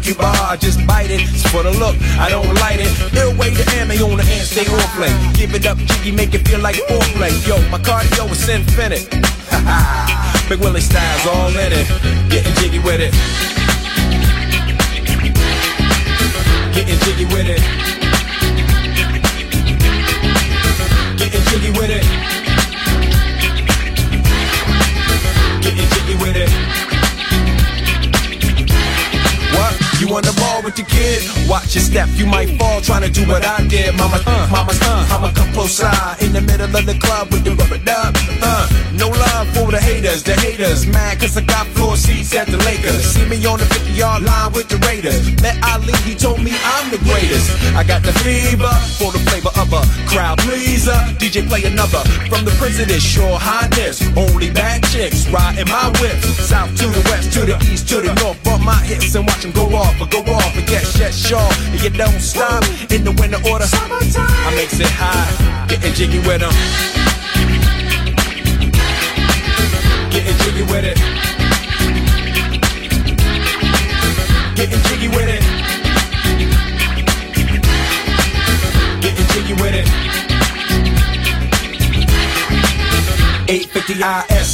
Cuba Cuba. I just bite it. It's for the look, I don't light it. Ill way to ammo on the hand, stay on play. Give it up, jiggy, make it feel like foreplay. Yo, my cardio is infinite. Ha Big Willie styles all in it. Getting jiggy with it. Getting jiggy with it. Fall trying to do what I did. Mama, uh, mama, uh, I'ma come close side in the middle of the club with the rubber dub. Haters, the haters. Mad cause I got floor seats at the Lakers. See me on the 50 yard line with the Raiders. Met Ali, he told me I'm the greatest. I got the fever for the flavor of a crowd pleaser. DJ play another from the this sure highness. Only bad chicks riding my whip. South to the west, to the east, to the north. Bump my hips and watch them go off, or go off. And yes, yes, sure. And you don't stop in the winter order. I makes it high, getting jiggy with them. Getting jiggy with it. Getting jiggy with it. Getting jiggy with it. 850 IS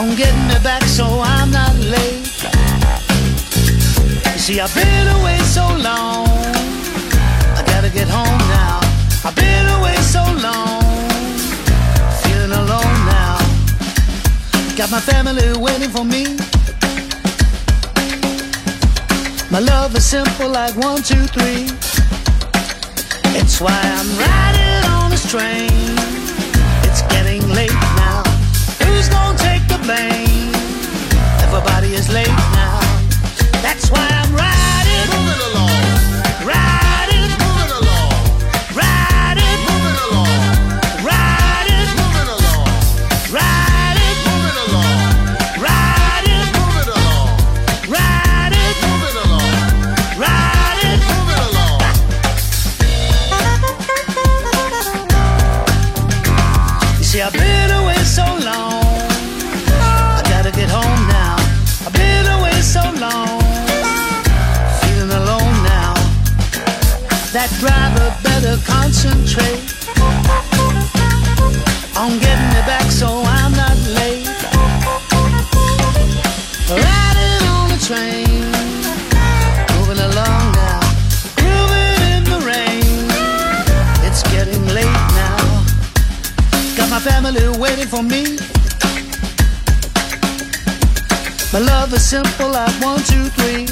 On getting me back so I'm not late. You see, I've been away so long. I gotta get home now. I've been away so long. Feeling alone now. Got my family waiting for me. My love is simple like one, two, three. It's why I'm riding on this train. Take? Everybody is late now. That's why I'm riding. Moving along. Riding. Moving along. Riding. Moving along. Riding. Moving along. Riding. Moving along. Riding. Moving along. Riding. Moving along. Riding. Moving along. You see, I've been away so long. On getting back so I'm not late. Riding on the train, moving along now, in the rain. It's getting late now. Got my family waiting for me. My love is simple like one, two, three.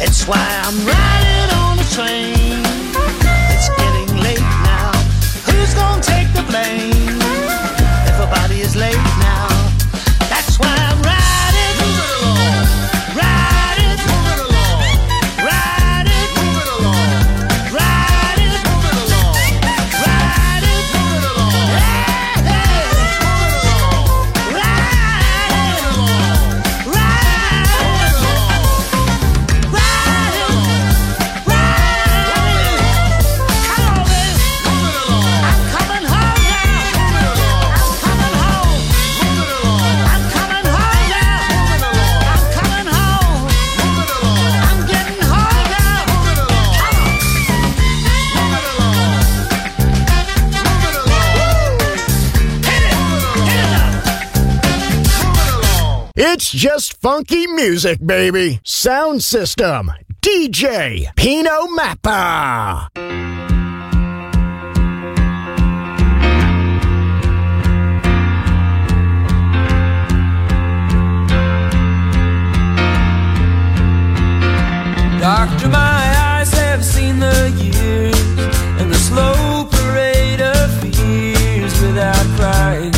It's why I'm riding on the train. Everybody is late now. Just funky music, baby. Sound system. DJ Pino Mappa. Doctor, my eyes have seen the years and the slow parade of fears without crying.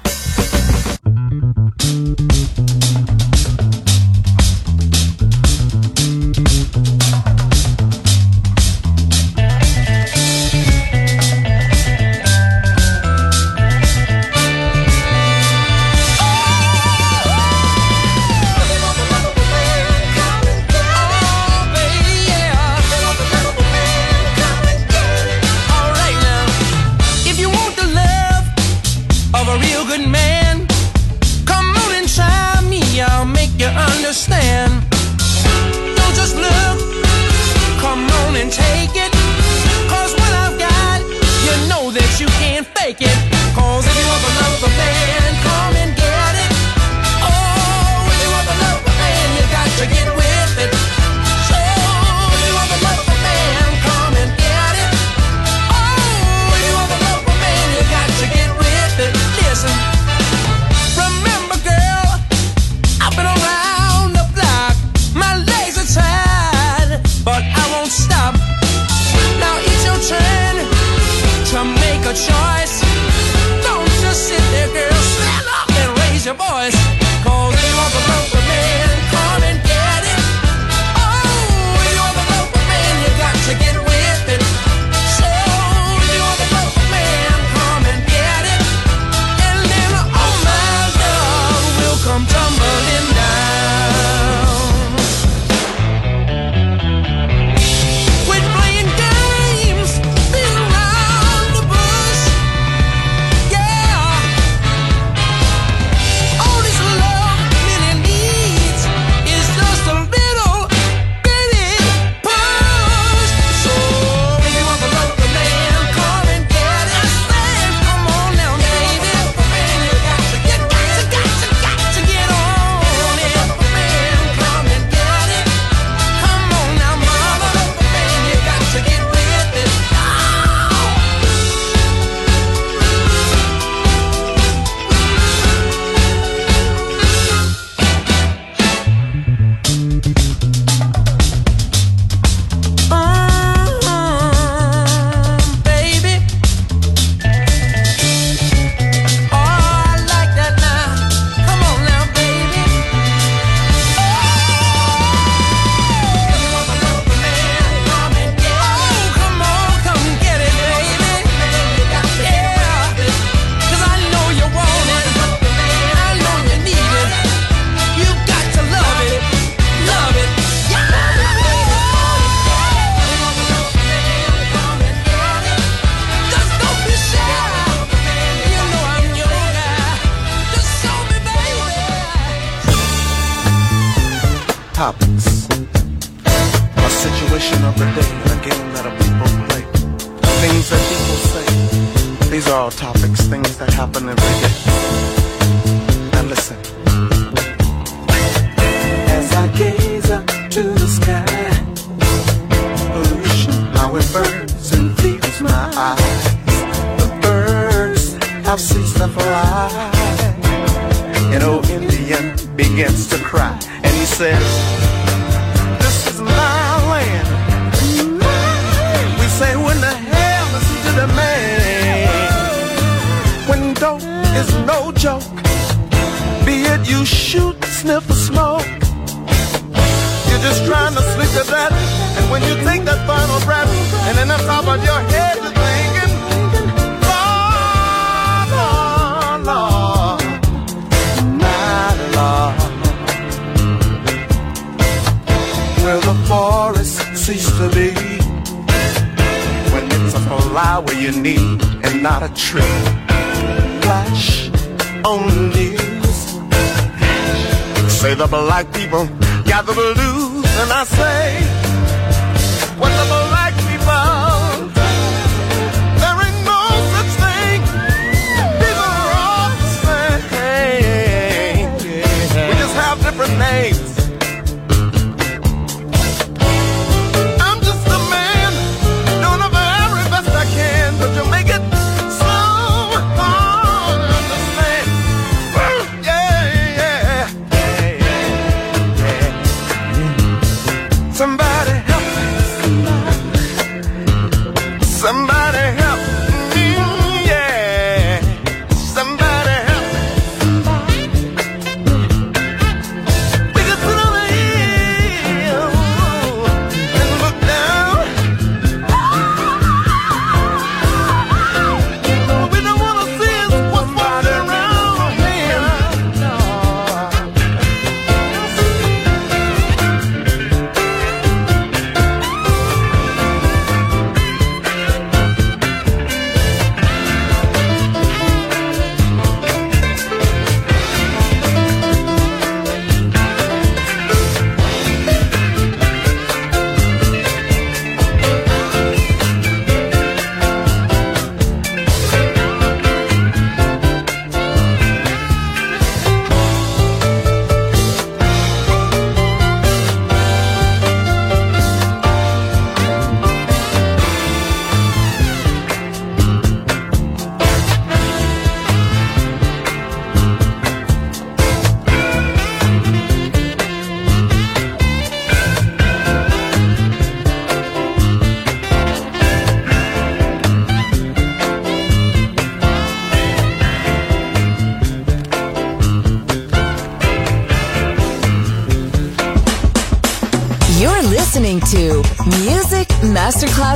All topics, things that happen every day. Now listen. As I gaze up to the sky, pollution, how it burns and feeds my eyes. The birds have ceased to fly. An old Indian begins to cry, and he says, is no joke, be it you shoot, sniff, or smoke. You're just trying to sleep to that, and when you take that final breath, and in the top of your head, you're thinking, Lord, Lord, my Lord. Will the forest cease to be when it's a flower you need and not a tree? Flash on the news. Say the black people gather the blues, and I say, when the black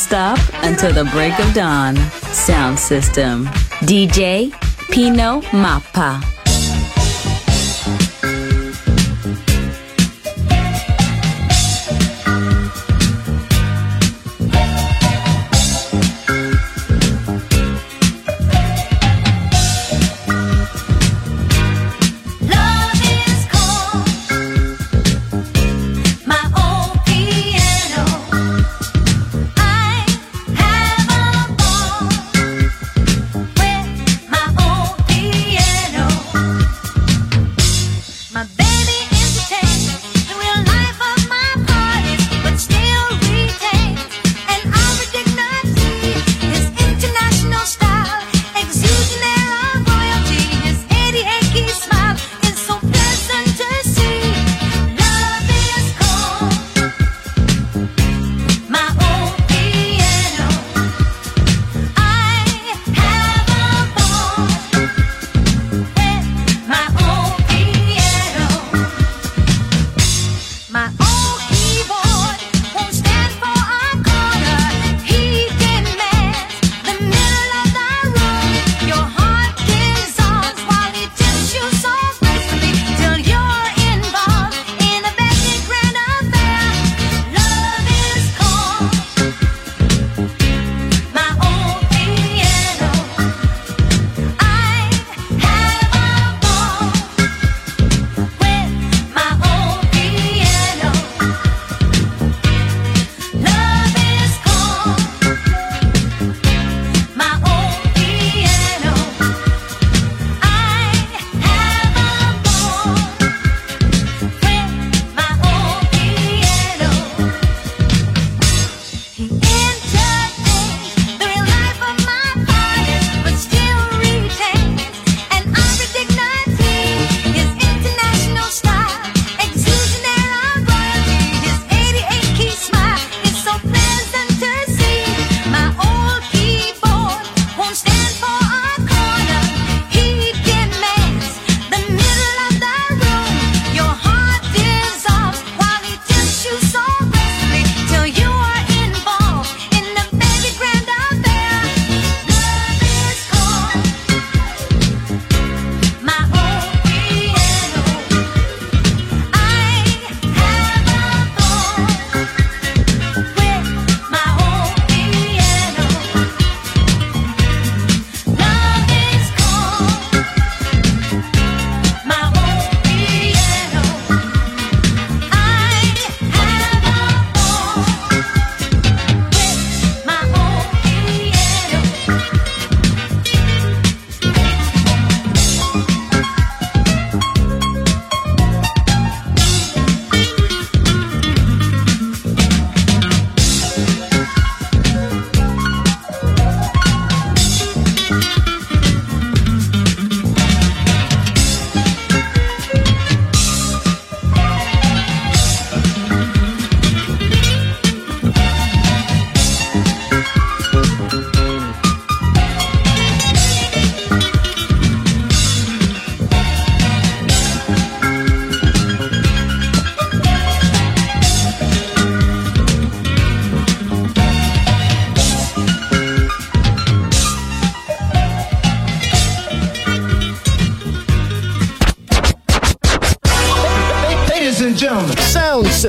nonstop until the break of dawn. Sound system. DJ Pino Mappa.